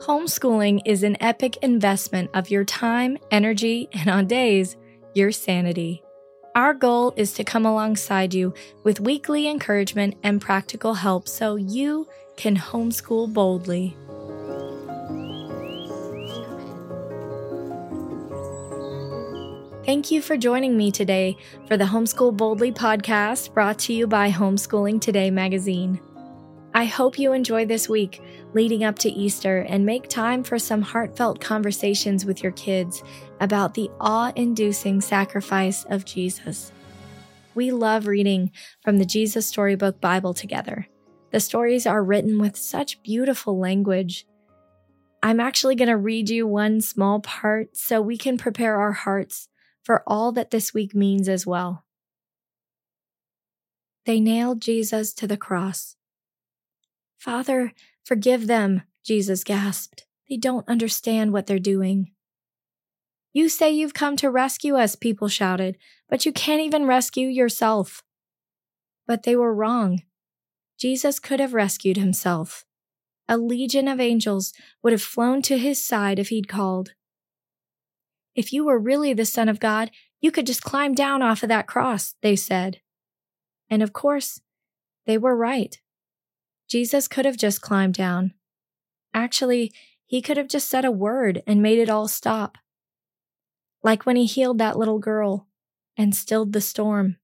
Homeschooling is an epic investment of your time, energy, and on days, your sanity. Our goal is to come alongside you with weekly encouragement and practical help so you can homeschool boldly. Thank you for joining me today for the Homeschool Boldly podcast brought to you by Homeschooling Today magazine. I hope you enjoy this week leading up to Easter and make time for some heartfelt conversations with your kids about the awe inducing sacrifice of Jesus. We love reading from the Jesus Storybook Bible together. The stories are written with such beautiful language. I'm actually going to read you one small part so we can prepare our hearts for all that this week means as well. They nailed Jesus to the cross. Father, forgive them, Jesus gasped. They don't understand what they're doing. You say you've come to rescue us, people shouted, but you can't even rescue yourself. But they were wrong. Jesus could have rescued himself. A legion of angels would have flown to his side if he'd called. If you were really the Son of God, you could just climb down off of that cross, they said. And of course, they were right. Jesus could have just climbed down. Actually, he could have just said a word and made it all stop. Like when he healed that little girl and stilled the storm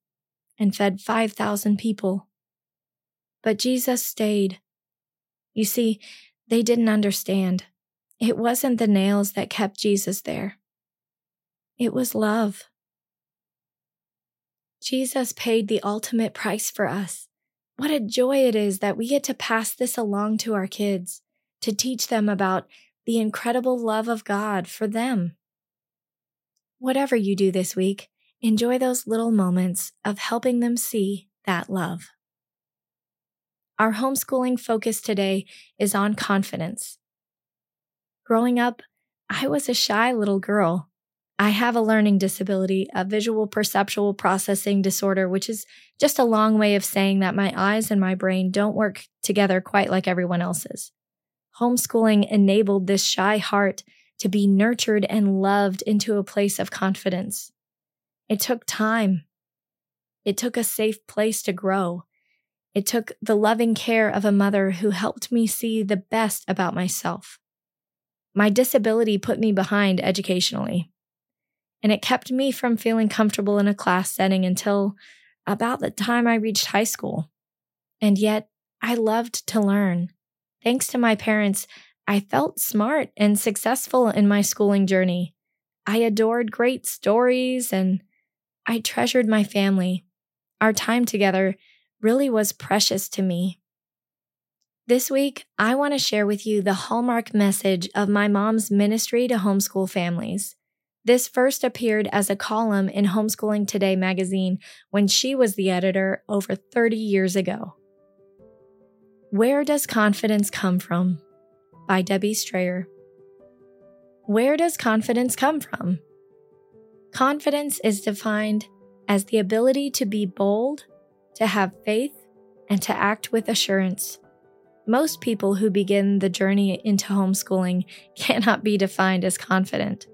and fed 5,000 people. But Jesus stayed. You see, they didn't understand. It wasn't the nails that kept Jesus there, it was love. Jesus paid the ultimate price for us. What a joy it is that we get to pass this along to our kids, to teach them about the incredible love of God for them. Whatever you do this week, enjoy those little moments of helping them see that love. Our homeschooling focus today is on confidence. Growing up, I was a shy little girl I have a learning disability, a visual perceptual processing disorder, which is just a long way of saying that my eyes and my brain don't work together quite like everyone else's. Homeschooling enabled this shy heart to be nurtured and loved into a place of confidence. It took time. It took a safe place to grow. It took the loving care of a mother who helped me see the best about myself. My disability put me behind educationally and it kept me from feeling comfortable in a class setting until about the time I reached high school. And yet, I loved to learn. Thanks to my parents, I felt smart and successful in my schooling journey. I adored great stories and I treasured my family. Our time together really was precious to me. This week, I want to share with you the hallmark message of my mom's ministry to homeschool families. This first appeared as a column in Homeschooling Today magazine when she was the editor over 30 years ago. Where Does Confidence Come From? by Debbie Strayer. Where does confidence come from? Confidence is defined as the ability to be bold, to have faith, and to act with assurance. Most people who begin the journey into homeschooling cannot be defined as confident.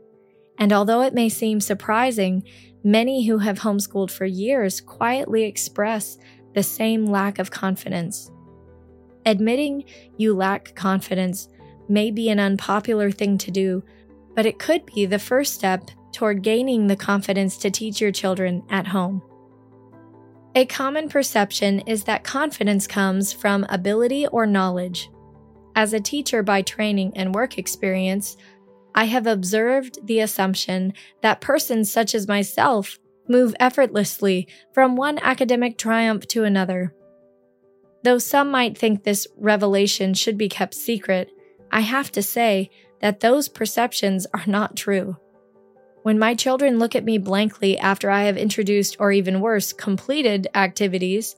And although it may seem surprising, many who have homeschooled for years quietly express the same lack of confidence. Admitting you lack confidence may be an unpopular thing to do, but it could be the first step toward gaining the confidence to teach your children at home. A common perception is that confidence comes from ability or knowledge. As a teacher by training and work experience, I have observed the assumption that persons such as myself move effortlessly from one academic triumph to another. Though some might think this revelation should be kept secret, I have to say that those perceptions are not true. When my children look at me blankly after I have introduced, or even worse, completed activities,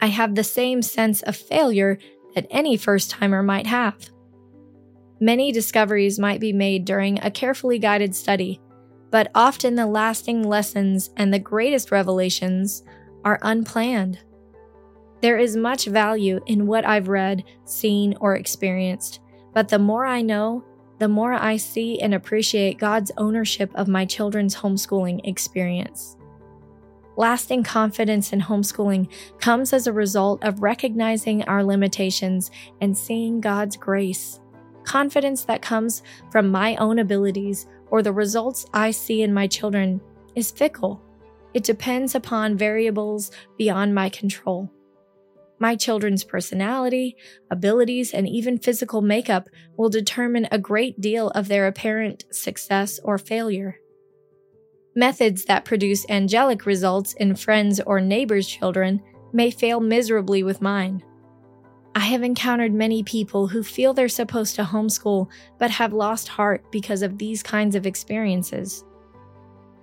I have the same sense of failure that any first timer might have. Many discoveries might be made during a carefully guided study, but often the lasting lessons and the greatest revelations are unplanned. There is much value in what I've read, seen, or experienced, but the more I know, the more I see and appreciate God's ownership of my children's homeschooling experience. Lasting confidence in homeschooling comes as a result of recognizing our limitations and seeing God's grace. Confidence that comes from my own abilities or the results I see in my children is fickle. It depends upon variables beyond my control. My children's personality, abilities, and even physical makeup will determine a great deal of their apparent success or failure. Methods that produce angelic results in friends or neighbors' children may fail miserably with mine. I have encountered many people who feel they're supposed to homeschool but have lost heart because of these kinds of experiences.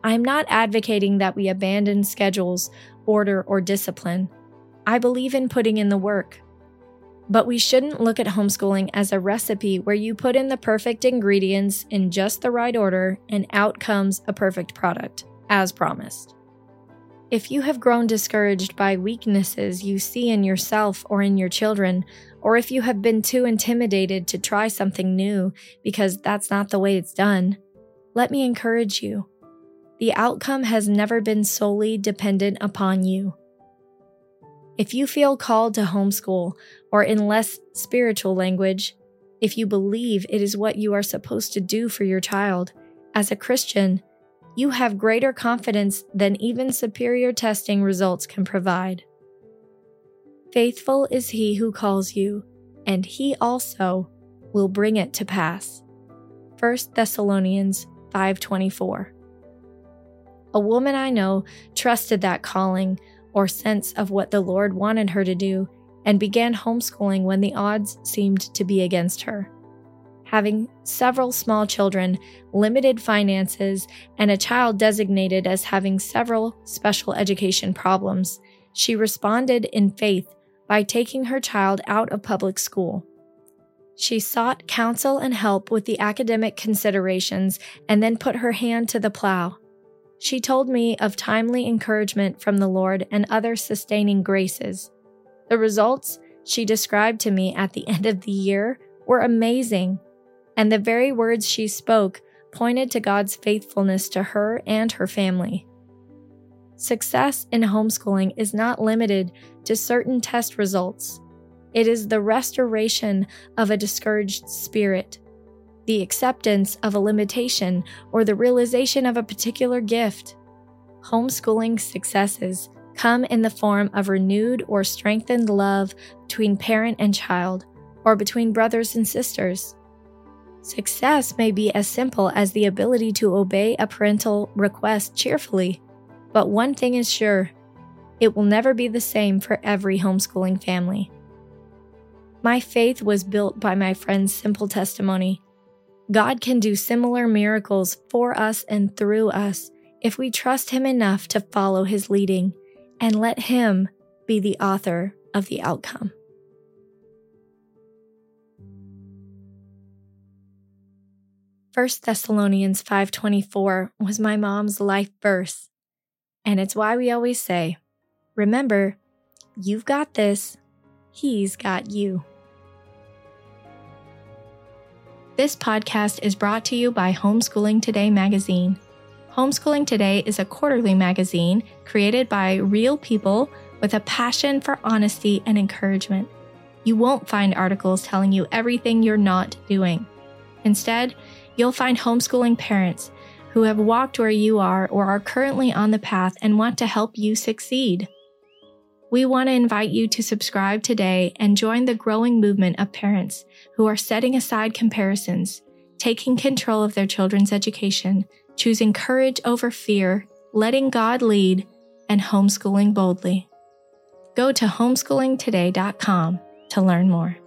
I'm not advocating that we abandon schedules, order, or discipline. I believe in putting in the work. But we shouldn't look at homeschooling as a recipe where you put in the perfect ingredients in just the right order and out comes a perfect product, as promised. If you have grown discouraged by weaknesses you see in yourself or in your children, or if you have been too intimidated to try something new because that's not the way it's done, let me encourage you. The outcome has never been solely dependent upon you. If you feel called to homeschool, or in less spiritual language, if you believe it is what you are supposed to do for your child, as a Christian, you have greater confidence than even superior testing results can provide. Faithful is he who calls you, and he also will bring it to pass. 1 Thessalonians 5:24 A woman I know trusted that calling or sense of what the Lord wanted her to do and began homeschooling when the odds seemed to be against her. Having several small children, limited finances, and a child designated as having several special education problems, she responded in faith by taking her child out of public school. She sought counsel and help with the academic considerations and then put her hand to the plow. She told me of timely encouragement from the Lord and other sustaining graces. The results she described to me at the end of the year were amazing, and the very words she spoke pointed to God's faithfulness to her and her family. Success in homeschooling is not limited to certain test results. It is the restoration of a discouraged spirit the acceptance of a limitation, or the realization of a particular gift. Homeschooling successes come in the form of renewed or strengthened love between parent and child, or between brothers and sisters. Success may be as simple as the ability to obey a parental request cheerfully, but one thing is sure it will never be the same for every homeschooling family. My faith was built by my friend's simple testimony God can do similar miracles for us and through us if we trust Him enough to follow His leading and let Him be the author of the outcome. First Thessalonians 5:24 was my mom's life verse, and it's why we always say, remember, you've got this, he's got you. This podcast is brought to you by Homeschooling Today magazine. Homeschooling Today is a quarterly magazine created by real people with a passion for honesty and encouragement. You won't find articles telling you everything you're not doing. Instead, you'll find homeschooling parents who have walked where you are or are currently on the path and want to help you succeed. We want to invite you to subscribe today and join the growing movement of parents who are setting aside comparisons, taking control of their children's education, choosing courage over fear, letting God lead, and homeschooling boldly. Go to homeschoolingtoday.com to learn more.